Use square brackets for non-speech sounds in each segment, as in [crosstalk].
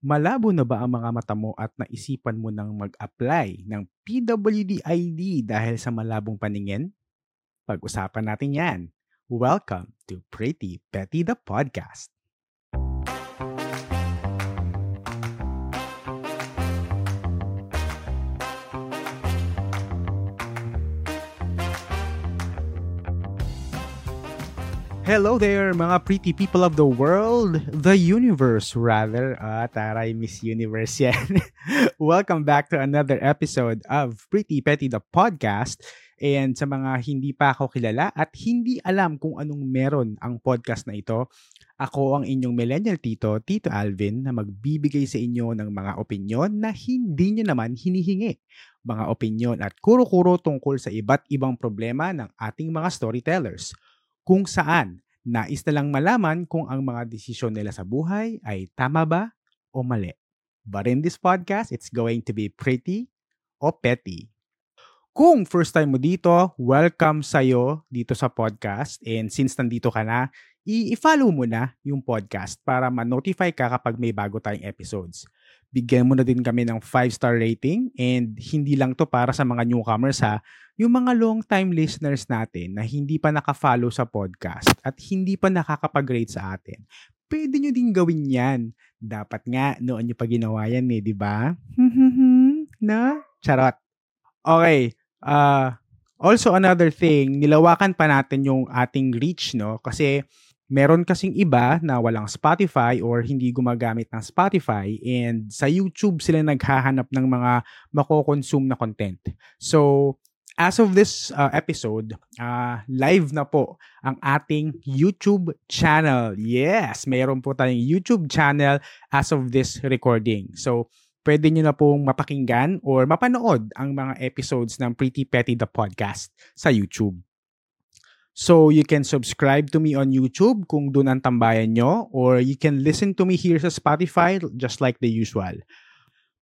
Malabo na ba ang mga mata mo at naisipan mo nang mag-apply ng PWD ID dahil sa malabong paningin? Pag-usapan natin yan. Welcome to Pretty Petty the Podcast. Hello there, mga pretty people of the world, the universe rather. Ah, taray, Miss Universe yan. [laughs] Welcome back to another episode of Pretty Petty the Podcast. And sa mga hindi pa ako kilala at hindi alam kung anong meron ang podcast na ito, ako ang inyong millennial tito, Tito Alvin, na magbibigay sa inyo ng mga opinyon na hindi nyo naman hinihingi. Mga opinyon at kuro-kuro tungkol sa iba't ibang problema ng ating mga storytellers kung saan nais na lang malaman kung ang mga desisyon nila sa buhay ay tama ba o mali. But in this podcast, it's going to be pretty o petty. Kung first time mo dito, welcome sa'yo dito sa podcast. And since nandito ka na, i-follow mo na yung podcast para ma-notify ka kapag may bago tayong episodes. Bigyan mo na din kami ng 5-star rating and hindi lang to para sa mga newcomers ha, yung mga long-time listeners natin na hindi pa naka-follow sa podcast at hindi pa nakakapag-rate sa atin. Pwede nyo din gawin yan. Dapat nga, noon nyo pa ginawa yan eh, di ba? [laughs] na? Charot. Okay. Uh, also, another thing, nilawakan pa natin yung ating reach, no? Kasi Meron kasing iba na walang Spotify or hindi gumagamit ng Spotify and sa YouTube sila naghahanap ng mga mako-consume na content. So, as of this uh, episode, uh, live na po ang ating YouTube channel. Yes, mayroon po tayong YouTube channel as of this recording. So, pwede nyo na pong mapakinggan or mapanood ang mga episodes ng Pretty Petty the Podcast sa YouTube. So you can subscribe to me on YouTube kung doon ang tambayan nyo or you can listen to me here sa Spotify just like the usual.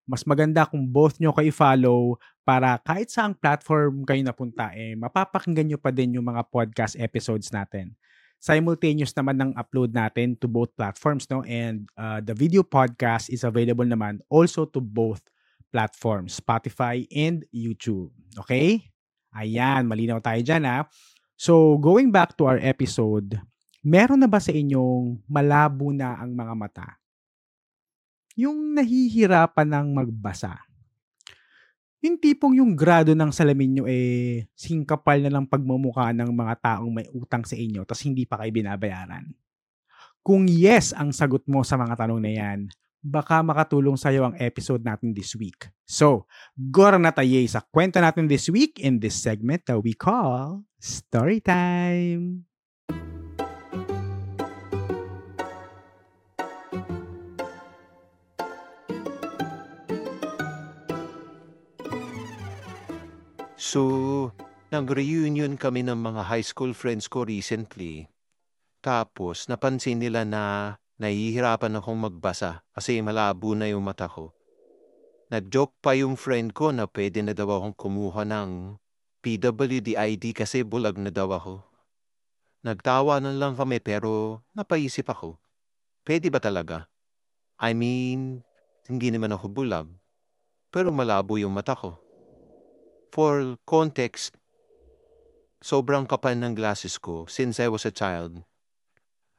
Mas maganda kung both nyo kayo follow para kahit saang platform kayo napunta, eh, mapapakinggan nyo pa din yung mga podcast episodes natin. Simultaneous naman ng upload natin to both platforms, no? And uh, the video podcast is available naman also to both platforms, Spotify and YouTube. Okay? Ayan, malinaw tayo dyan ha. So, going back to our episode, meron na ba sa inyong malabo na ang mga mata? Yung nahihirapan ng magbasa. Yung tipong yung grado ng salamin nyo eh singkapal na lang pagmumukha ng mga taong may utang sa inyo tapos hindi pa kayo binabayaran. Kung yes ang sagot mo sa mga tanong na yan, baka makatulong sa'yo ang episode natin this week. So, gora na tayo sa kwento natin this week in this segment that we call Story Time! So, nag-reunion kami ng mga high school friends ko recently. Tapos, napansin nila na Nahihirapan akong magbasa kasi malabo na yung mata ko. Nag-joke pa yung friend ko na pwede na daw akong kumuha ng PWD ID kasi bulag na daw ako. Nagtawa na lang kami pero napaisip ako. Pwede ba talaga? I mean, hindi naman ako bulag. Pero malabo yung mata ko. For context, sobrang kapal ng glasses ko since I was a child.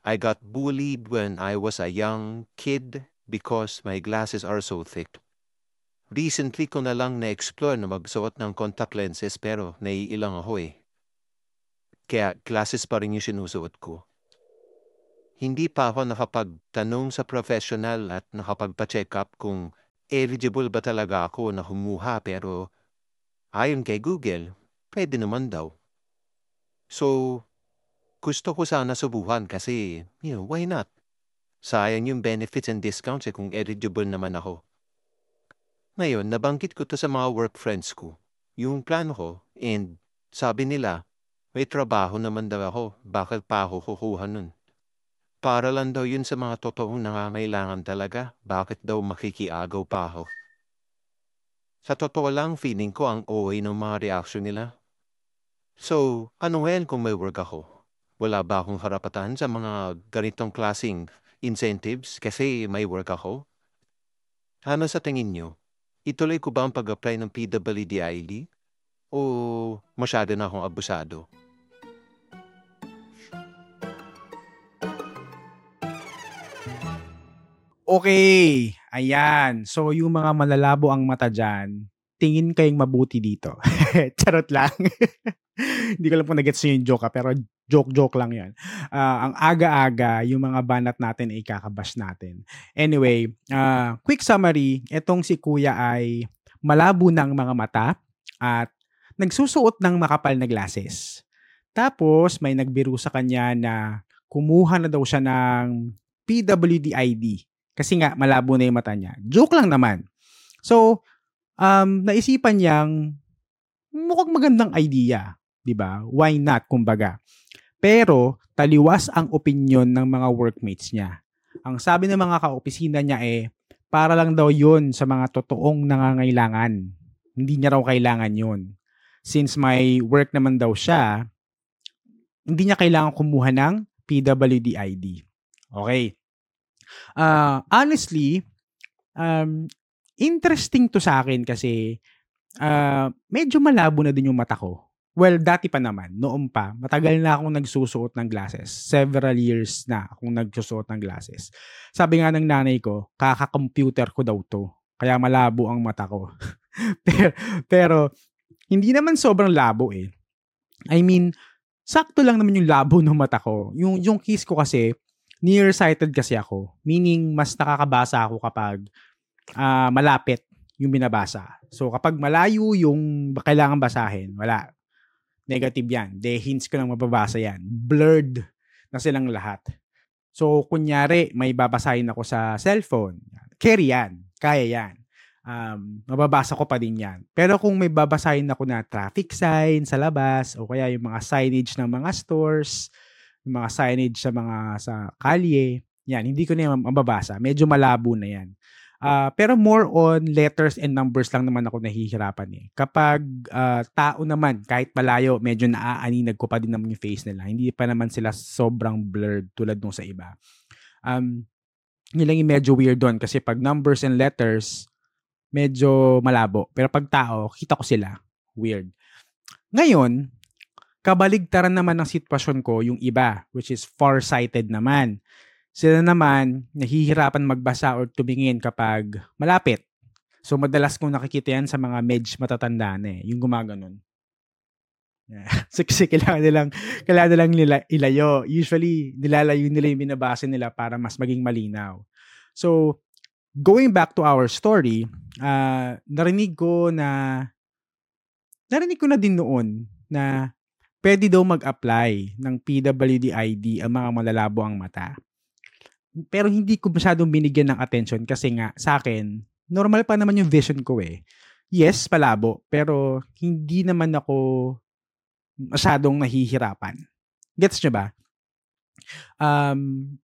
I got bullied when I was a young kid because my glasses are so thick. Recently ko na lang na-explore na magsuot ng contact lenses pero naiilang ako eh. Kaya glasses pa rin yung sinusuot ko. Hindi pa ako nakapagtanong sa professional at nakapagpa-check up kung eligible ba talaga ako na humuha pero ayon kay Google, pwede naman daw. So, gusto ko sana subuhan kasi, you know, why not? Sayang yung benefits and discounts eh kung eligible naman ako. Ngayon, nabanggit ko to sa mga work friends ko. Yung plano ko, and sabi nila, may trabaho naman daw ako, bakit pa ako kukuha nun? Para lang daw yun sa mga totoong nangangailangan talaga, bakit daw makikiagaw pa ako? Sa totoo lang, feeling ko ang OA ng mga reaction nila. So, ano ngayon kung may work ako? wala ba akong harapatan sa mga ganitong klasing incentives kasi may work ako? Ano sa tingin nyo? Ituloy ko ba ang pag-apply ng PWD ID? O masyado na akong abusado? Okay, ayan. So, yung mga malalabo ang mata dyan, tingin kayong mabuti dito. [laughs] Charot lang. [laughs] Hindi ko lang po nagets yung joke, ha, pero joke-joke lang yan. Uh, ang aga-aga, yung mga banat natin ay kakabash natin. Anyway, uh, quick summary, itong si kuya ay malabo ng mga mata at nagsusuot ng makapal na glasses. Tapos, may nagbiro sa kanya na kumuha na daw siya ng PWD ID kasi nga, malabo na yung mata niya. Joke lang naman. So, um, naisipan niyang mukhang magandang idea. 'Di ba? Why not, kumbaga. Pero, taliwas ang opinion ng mga workmates niya. Ang sabi ng mga kaopisina niya eh, para lang daw yun sa mga totoong nangangailangan. Hindi niya raw kailangan yun. Since may work naman daw siya, hindi niya kailangan kumuha ng PWD ID. Okay. Uh, honestly, um, interesting to sa akin kasi uh, medyo malabo na din yung mata ko. Well, dati pa naman, noon pa, matagal na akong nagsusuot ng glasses. Several years na akong nagsusuot ng glasses. Sabi nga ng nanay ko, kaka-computer ko daw to. Kaya malabo ang mata ko. [laughs] pero, pero, hindi naman sobrang labo eh. I mean, sakto lang naman yung labo ng mata ko. Yung, yung case ko kasi, nearsighted kasi ako. Meaning, mas nakakabasa ako kapag uh, malapit yung binabasa. So, kapag malayo yung kailangan basahin, wala. Negative yan. De hints ko lang mababasa yan. Blurred na silang lahat. So, kunyari, may babasahin ako sa cellphone. Carry yan. Kaya yan. Um, mababasa ko pa din yan. Pero kung may babasahin ako na traffic sign sa labas o kaya yung mga signage ng mga stores, yung mga signage sa mga sa kalye, yan, hindi ko na yan mababasa. Medyo malabo na yan. Uh, pero more on letters and numbers lang naman ako nahihirapan eh. Kapag uh, tao naman, kahit malayo, medyo naaaninag ko pa din naman yung face nila. Hindi pa naman sila sobrang blurred tulad nung sa iba. Um, yun lang yung medyo weird doon kasi pag numbers and letters, medyo malabo. Pero pag tao, kita ko sila. Weird. Ngayon, Kabaligtaran naman ng sitwasyon ko yung iba, which is far-sighted naman. Sila naman, nahihirapan magbasa or tumingin kapag malapit. So, madalas kong nakikita yan sa mga medj matatanda na eh, yung gumaganon. Yeah. [laughs] so, kasi kailangan nilang, kailangan nilang nila, ilayo. Usually, nilalayo nila yung binabasa nila para mas maging malinaw. So, going back to our story, uh, narinig ko na, narinig ko na din noon na pwede daw mag-apply ng PWD ID ang mga malalabo ang mata. Pero hindi ko masyadong binigyan ng attention kasi nga sa akin, normal pa naman yung vision ko eh. Yes, palabo, pero hindi naman ako masyadong nahihirapan. Gets nyo ba? Um,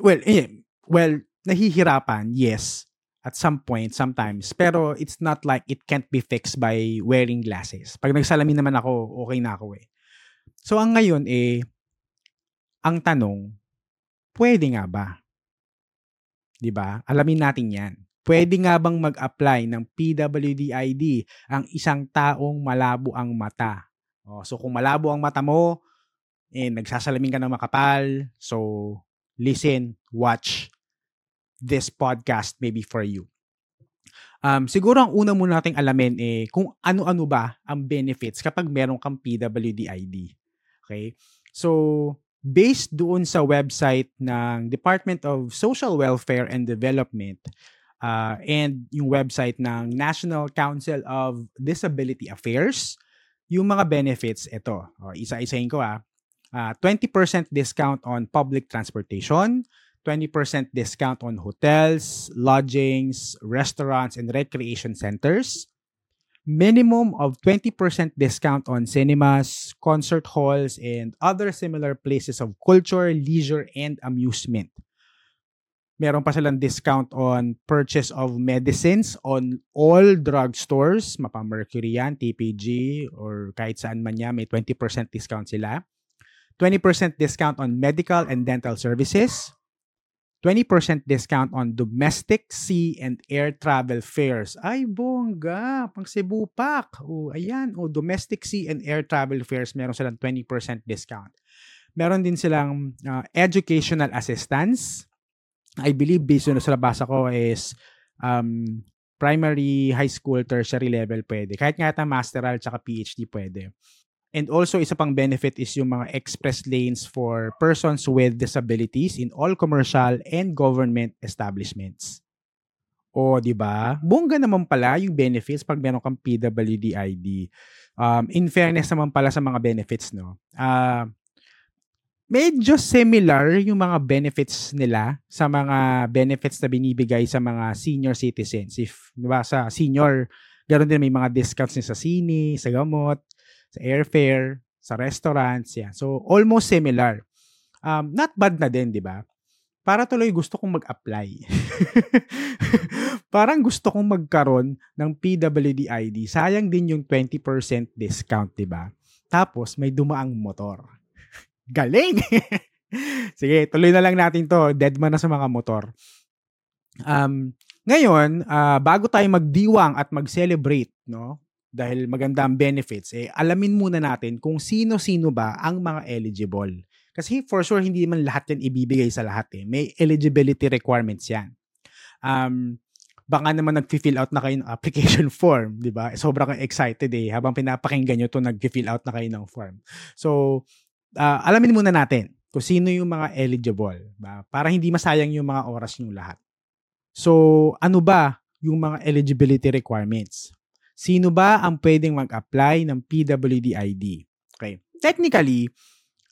well, eh, well, nahihirapan, yes at some point, sometimes. Pero it's not like it can't be fixed by wearing glasses. Pag nagsalamin naman ako, okay na ako eh. So ang ngayon eh, ang tanong, pwede nga ba? 'Di ba? Alamin natin 'yan. Pwede nga bang mag-apply ng PWD ID ang isang taong malabo ang mata? Oh, so kung malabo ang mata mo, eh, nagsasalamin ka ng makapal, so listen, watch, this podcast may be for you. Um, siguro ang una muna nating alamin eh kung ano-ano ba ang benefits kapag meron kang PWD ID. Okay? So, based doon sa website ng Department of Social Welfare and Development uh, and yung website ng National Council of Disability Affairs, yung mga benefits, ito. O, isa-isahin ko ah. Uh, 20% discount on public transportation, 20% discount on hotels, lodgings, restaurants, and recreation centers. Minimum of 20% discount on cinemas, concert halls, and other similar places of culture, leisure, and amusement. Meron pa silang discount on purchase of medicines on all drugstores, mapa Mercury yan, TPG, or kahit saan man yan, may 20% discount sila. 20% discount on medical and dental services, 20% discount on domestic sea and air travel fares. Ay, bongga. Pang Cebu Pack. O, ayan. O, domestic sea and air travel fares, meron silang 20% discount. Meron din silang uh, educational assistance. I believe based on sa basa ko is um, primary, high school, tertiary level pwede. Kahit nga ata masteral tsaka PhD pwede. And also, isa pang benefit is yung mga express lanes for persons with disabilities in all commercial and government establishments. O, di ba? Bongga naman pala yung benefits pag meron kang PWD ID. Um, in fairness naman pala sa mga benefits, no? Uh, medyo similar yung mga benefits nila sa mga benefits na binibigay sa mga senior citizens. If, di ba, sa senior, ganoon din may mga discounts sa sini, sa gamot, sa airfare, sa restaurants, yan. So, almost similar. Um, not bad na din, di ba? Para tuloy gusto kong mag-apply. [laughs] Parang gusto kong magkaroon ng PWD ID. Sayang din yung 20% discount, di ba? Tapos, may dumaang motor. [laughs] Galing! [laughs] Sige, tuloy na lang natin to. Dead man na sa mga motor. Um, ngayon, uh, bago tayo magdiwang at mag-celebrate, no? Dahil maganda ang benefits, eh, alamin muna natin kung sino-sino ba ang mga eligible. Kasi for sure, hindi man lahat yan ibibigay sa lahat. Eh. May eligibility requirements yan. Um, baka naman nag-fill out na kayo ng application [laughs] form, di ba? Sobrang excited eh. Habang pinapakinggan nyo to nag-fill out na kayo ng form. So, uh, alamin muna natin kung sino yung mga eligible. Ba? Para hindi masayang yung mga oras nyo lahat. So, ano ba yung mga eligibility requirements? Sino ba ang pwedeng mag-apply ng PWD ID? Okay. Technically,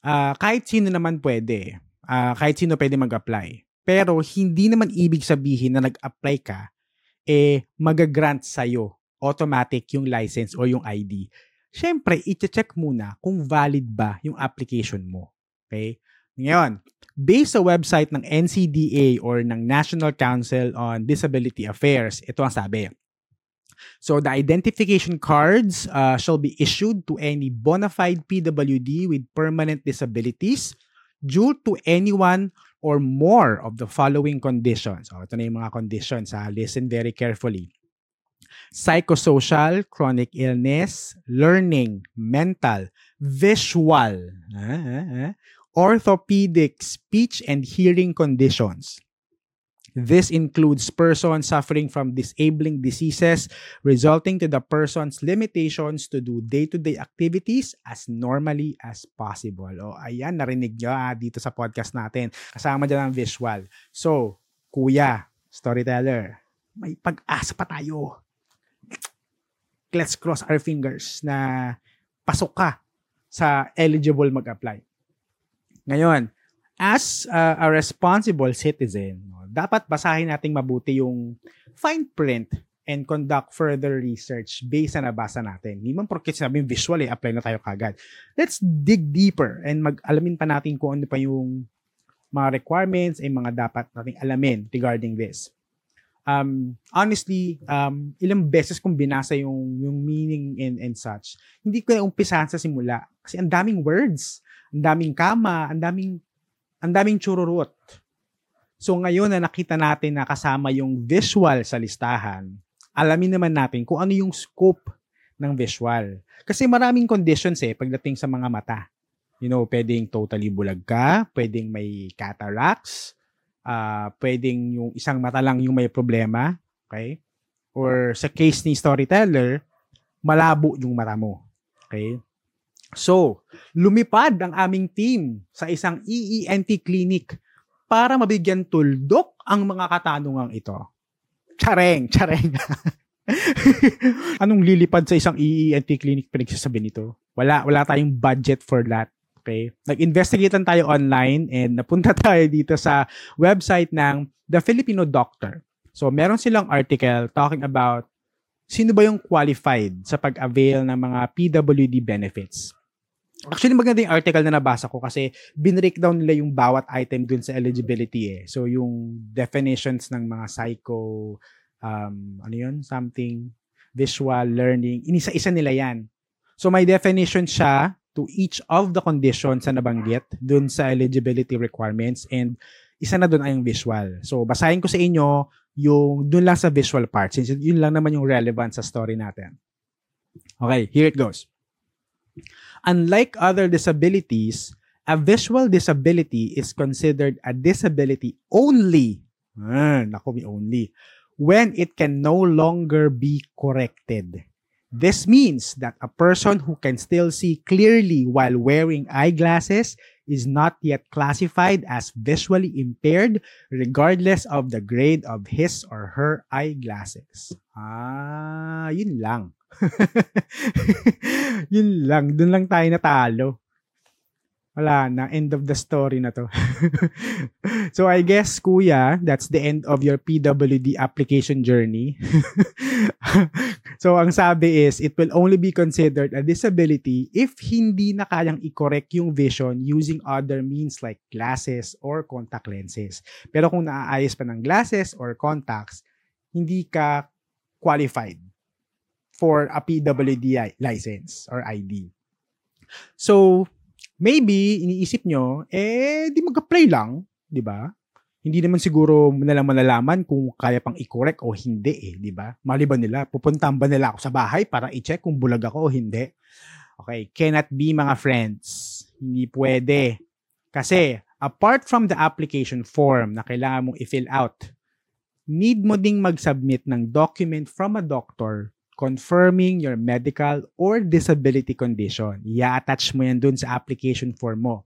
uh, kahit sino naman pwede. Uh, kahit sino pwede mag-apply. Pero hindi naman ibig sabihin na nag-apply ka, eh mag-grant sa'yo automatic yung license o yung ID. Siyempre, i-check muna kung valid ba yung application mo. Okay? Ngayon, based sa website ng NCDA or ng National Council on Disability Affairs, ito ang sabi. So the identification cards uh, shall be issued to any bona fide PWD with permanent disabilities due to anyone or more of the following conditions. So ito na yung mga conditions. Ha? Listen very carefully. Psychosocial, chronic illness, learning, mental, visual, uh, uh, orthopedic, speech and hearing conditions, This includes persons suffering from disabling diseases resulting to the person's limitations to do day-to-day activities as normally as possible. O ayan, narinig nyo ah, dito sa podcast natin. Kasama dyan ang visual. So, kuya, storyteller, may pag-asa pa tayo. Let's cross our fingers na pasok ka sa eligible mag-apply. Ngayon, as uh, a responsible citizen, dapat basahin nating mabuti yung fine print and conduct further research based sa nabasa natin. Hindi man porket sinabi visual eh, apply na tayo kagad. Let's dig deeper and mag-alamin pa natin kung ano pa yung mga requirements ay mga dapat nating alamin regarding this. Um, honestly, um, ilang beses kong binasa yung, yung meaning and, and such. Hindi ko na umpisahan sa simula. Kasi ang daming words, ang daming kama, ang daming, ang daming chururut. So ngayon na nakita natin na kasama yung visual sa listahan, alamin naman natin kung ano yung scope ng visual. Kasi maraming conditions eh pagdating sa mga mata. You know, pwedeng totally bulag ka, pwedeng may cataracts, uh, pwedeng yung isang mata lang yung may problema, okay? Or sa case ni storyteller, malabo yung mata mo. Okay? So, lumipad ang aming team sa isang EENT clinic para mabigyan tuldok ang mga katanungang ito. Chareng, chareng. [laughs] Anong lilipad sa isang EENT clinic pinagsasabi nito? Wala, wala tayong budget for that. Okay? Nag-investigate tayo online and napunta [laughs] tayo dito sa website ng The Filipino Doctor. So, meron silang article talking about sino ba yung qualified sa pag-avail ng mga PWD benefits. Actually, maganda yung article na nabasa ko kasi binreakdown nila yung bawat item dun sa eligibility eh. So, yung definitions ng mga psycho, um, ano yun, something, visual, learning, inisa-isa nila yan. So, may definition siya to each of the conditions na nabanggit dun sa eligibility requirements and isa na doon ay yung visual. So, basahin ko sa inyo yung doon lang sa visual part since yun lang naman yung relevant sa story natin. Okay, here it goes. Unlike other disabilities, a visual disability is considered a disability only. Ah, only. When it can no longer be corrected. This means that a person who can still see clearly while wearing eyeglasses is not yet classified as visually impaired regardless of the grade of his or her eyeglasses. Ah, yun lang. [laughs] yun lang. Doon lang tayo natalo wala na, end of the story na to. [laughs] so I guess, kuya, that's the end of your PWD application journey. [laughs] so ang sabi is, it will only be considered a disability if hindi na kayang i-correct yung vision using other means like glasses or contact lenses. Pero kung naaayos pa ng glasses or contacts, hindi ka qualified for a PWD license or ID. So, maybe iniisip nyo, eh, di mag-apply lang, di ba? Hindi naman siguro nalang malalaman kung kaya pang i-correct o hindi eh, di ba? Maliban nila, pupuntahan ba nila ako sa bahay para i-check kung bulag ako o hindi? Okay, cannot be mga friends. Hindi pwede. Kasi, apart from the application form na kailangan mong i-fill out, need mo ding mag-submit ng document from a doctor confirming your medical or disability condition. I-attach mo yan dun sa application form mo.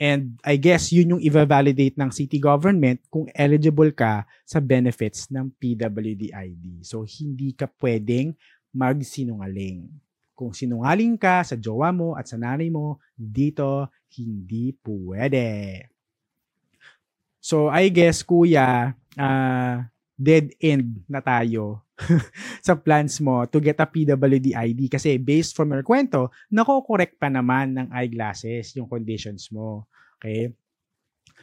And I guess yun yung i-validate ng city government kung eligible ka sa benefits ng PWD ID. So, hindi ka pwedeng magsinungaling. Kung sinungaling ka sa jowa mo at sa nanay mo, dito hindi pwede. So, I guess, kuya, uh, dead end na tayo [laughs] sa plans mo to get a PWD ID kasi based from your kwento, nako-correct pa naman ng eyeglasses yung conditions mo. Okay?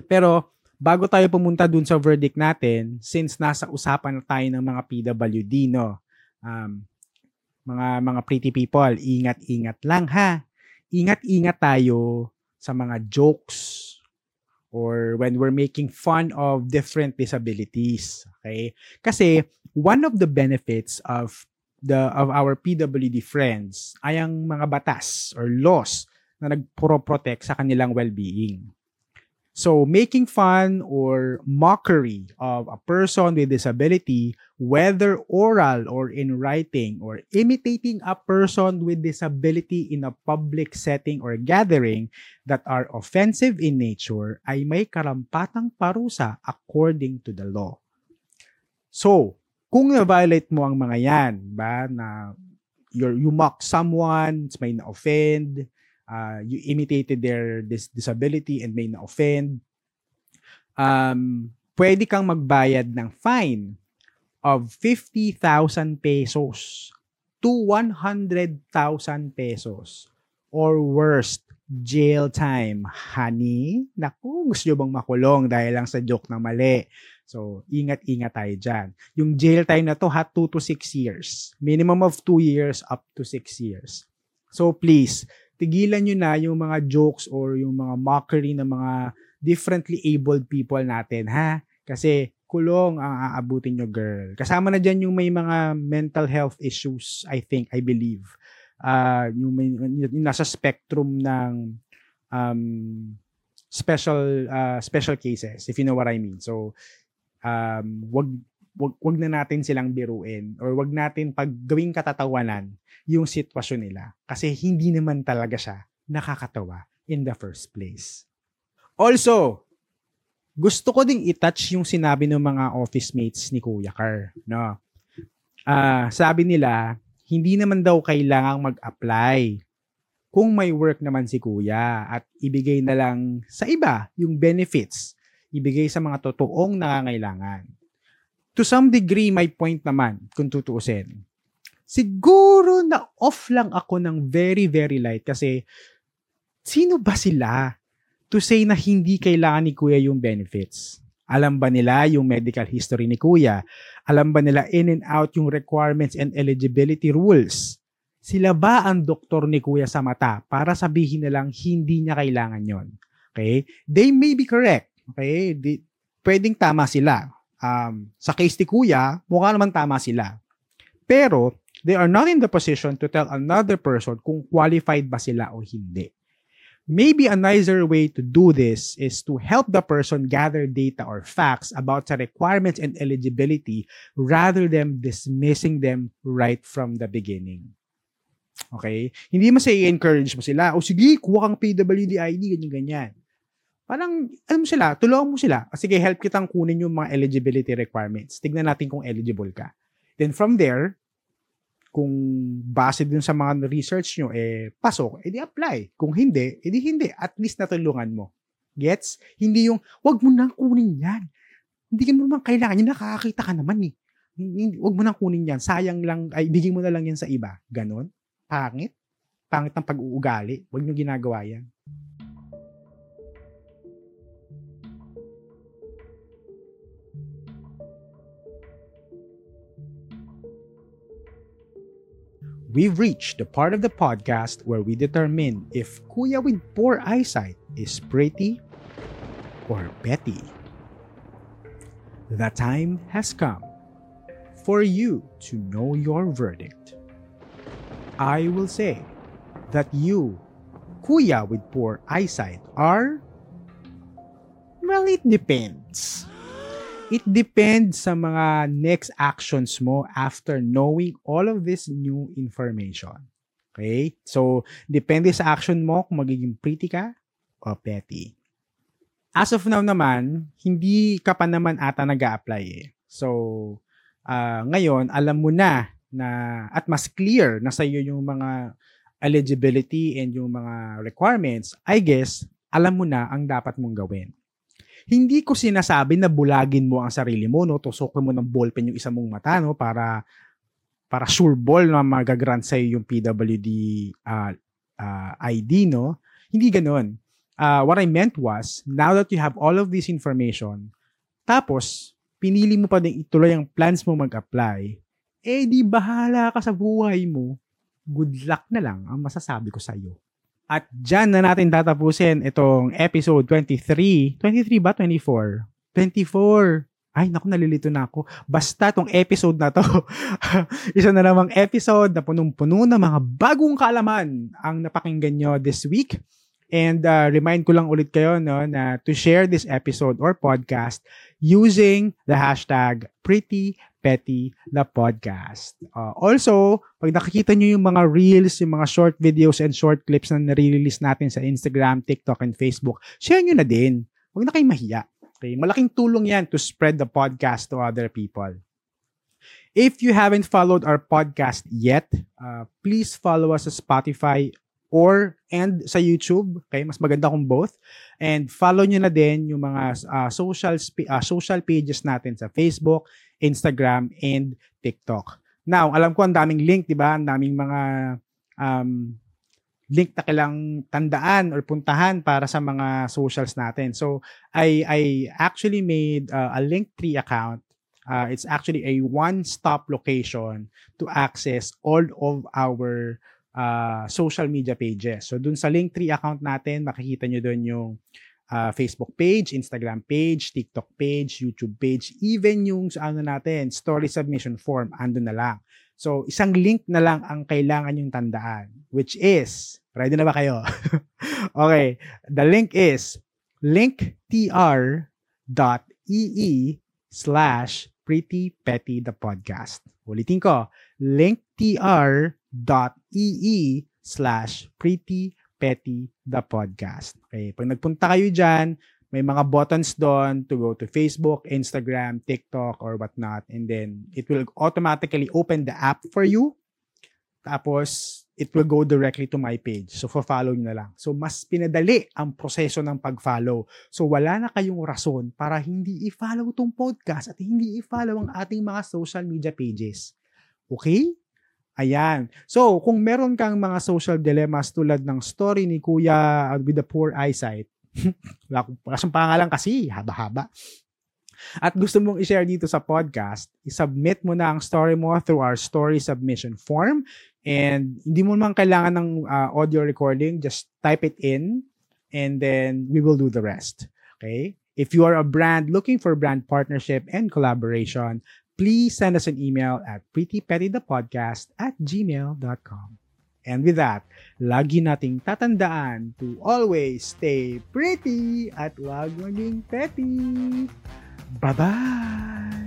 Pero bago tayo pumunta dun sa verdict natin, since nasa usapan na tayo ng mga PWD, no? Um, mga mga pretty people, ingat-ingat lang ha. Ingat-ingat tayo sa mga jokes or when we're making fun of different disabilities. Okay? Kasi one of the benefits of the of our PWD friends ay ang mga batas or laws na nagpro-protect sa kanilang well-being. So, making fun or mockery of a person with disability, whether oral or in writing, or imitating a person with disability in a public setting or gathering that are offensive in nature ay may karampatang parusa according to the law. So, kung na-violate mo ang mga yan, ba, na you're, you mock someone, may na-offend, uh, you imitated their dis- disability and may na-offend, um, pwede kang magbayad ng fine of 50,000 pesos to 100,000 pesos or worst, jail time. Honey, naku, gusto nyo bang makulong dahil lang sa joke na mali? So, ingat-ingat tayo dyan. Yung jail time na to, ha, 2 to 6 years. Minimum of 2 years up to 6 years. So, please, tigilan nyo na yung mga jokes or yung mga mockery ng mga differently abled people natin, ha? Kasi kulong ang aabutin nyo, girl. Kasama na dyan yung may mga mental health issues, I think, I believe. Uh, yung, may, yung nasa spectrum ng um, special uh, special cases, if you know what I mean. So, um, wag wag, wag na natin silang biruin or wag natin pag gawing katatawanan yung sitwasyon nila kasi hindi naman talaga siya nakakatawa in the first place. Also, gusto ko ding i-touch yung sinabi ng mga office mates ni Kuya Car, no? Uh, sabi nila, hindi naman daw kailangang mag-apply kung may work naman si Kuya at ibigay na lang sa iba yung benefits, ibigay sa mga totoong nangangailangan to some degree, my point naman, kung tutuusin, siguro na off lang ako ng very, very light kasi sino ba sila to say na hindi kailangan ni Kuya yung benefits? Alam ba nila yung medical history ni Kuya? Alam ba nila in and out yung requirements and eligibility rules? Sila ba ang doktor ni Kuya sa mata para sabihin nilang hindi niya kailangan yon? Okay? They may be correct. Okay? pwedeng tama sila. Um, sa case ni Kuya, mukha naman tama sila. Pero, they are not in the position to tell another person kung qualified ba sila o hindi. Maybe a nicer way to do this is to help the person gather data or facts about the requirements and eligibility rather than dismissing them right from the beginning. Okay? Hindi mo sa i-encourage mo sila, o sige, kuha kang PWD ID, ganyan-ganyan. Parang, alam mo sila, tulungan mo sila. Sige, help kitang kunin yung mga eligibility requirements. Tignan natin kung eligible ka. Then from there, kung base din sa mga research nyo, eh, pasok, edi apply. Kung hindi, edi hindi. At least natulungan mo. Gets? Hindi yung, wag mo nang kunin yan. Hindi ka naman kailangan yun, nakakakita ka naman eh. Wag mo nang kunin yan. Sayang lang, ay, bigyan mo na lang yan sa iba. Ganon. Pangit. Pangit ng pag-uugali. Wag nyo ginagawa yan. We've reached the part of the podcast where we determine if Kuya with poor eyesight is pretty or petty. The time has come for you to know your verdict. I will say that you, Kuya with poor eyesight, are. Well, it depends. It depends sa mga next actions mo after knowing all of this new information. Okay? So, depende sa action mo kung magiging pretty ka o petty. As of now naman, hindi ka pa naman ata nag apply eh. So, uh, ngayon, alam mo na na at mas clear na sa iyo yung mga eligibility and yung mga requirements, I guess, alam mo na ang dapat mong gawin. Hindi ko sinasabi na bulagin mo ang sarili mo, no? Tusokin mo ng ballpen yung isa mong mata, no? Para, para sure ball na magagrant sa'yo yung PWD uh, uh, ID, no? Hindi ganun. Uh, what I meant was, now that you have all of this information, tapos, pinili mo pa din ituloy ang plans mo mag-apply, eh di bahala ka sa buhay mo. Good luck na lang ang masasabi ko sa iyo. At dyan na natin tatapusin itong episode 23. 23 ba? 24? 24. Ay, naku, nalilito na ako. Basta tong episode na to, [laughs] isa na namang episode na punong-puno ng mga bagong kaalaman ang napakinggan nyo this week. And uh, remind ko lang ulit kayo no, na to share this episode or podcast using the hashtag Pretty Petty the podcast. Uh, also, pag nakikita nyo yung mga reels, yung mga short videos and short clips na nare-release natin sa Instagram, TikTok, and Facebook, share nyo na din. Huwag na kayong mahiya. Okay? Malaking tulong yan to spread the podcast to other people. If you haven't followed our podcast yet, uh, please follow us sa Spotify or and sa YouTube. Okay, mas maganda kung both. And follow nyo na din yung mga uh, social uh, social pages natin sa Facebook, Instagram, and TikTok. Now, alam ko ang daming link, 'di ba? Ang daming mga um, link na kailang tandaan or puntahan para sa mga socials natin. So, I I actually made uh, a Linktree account Uh, it's actually a one-stop location to access all of our uh, social media pages. So dun sa Linktree account natin, makikita nyo dun yung uh, Facebook page, Instagram page, TikTok page, YouTube page, even yung ano natin, story submission form, ando na lang. So, isang link na lang ang kailangan yung tandaan, which is, ready na ba kayo? [laughs] okay, the link is linktr.ee slash pretty petty the podcast. Ulitin ko, linktr bit.ly slash pretty petty the podcast. Okay, pag nagpunta kayo dyan, may mga buttons doon to go to Facebook, Instagram, TikTok, or whatnot. And then, it will automatically open the app for you. Tapos, it will go directly to my page. So, follow nyo na lang. So, mas pinadali ang proseso ng pag-follow. So, wala na kayong rason para hindi i-follow itong podcast at hindi i-follow ang ating mga social media pages. Okay? Ayan. So, kung meron kang mga social dilemmas tulad ng story ni Kuya with the poor eyesight, [laughs] wala kong pangalan kasi, haba-haba. At gusto mong i-share dito sa podcast, i-submit mo na ang story mo through our story submission form. And hindi mo naman kailangan ng uh, audio recording, just type it in and then we will do the rest. Okay? If you are a brand looking for brand partnership and collaboration, please send us an email at prettypettythepodcast at gmail.com. And with that, lagi nating tatandaan to always stay pretty at wag maging petty. Bye-bye!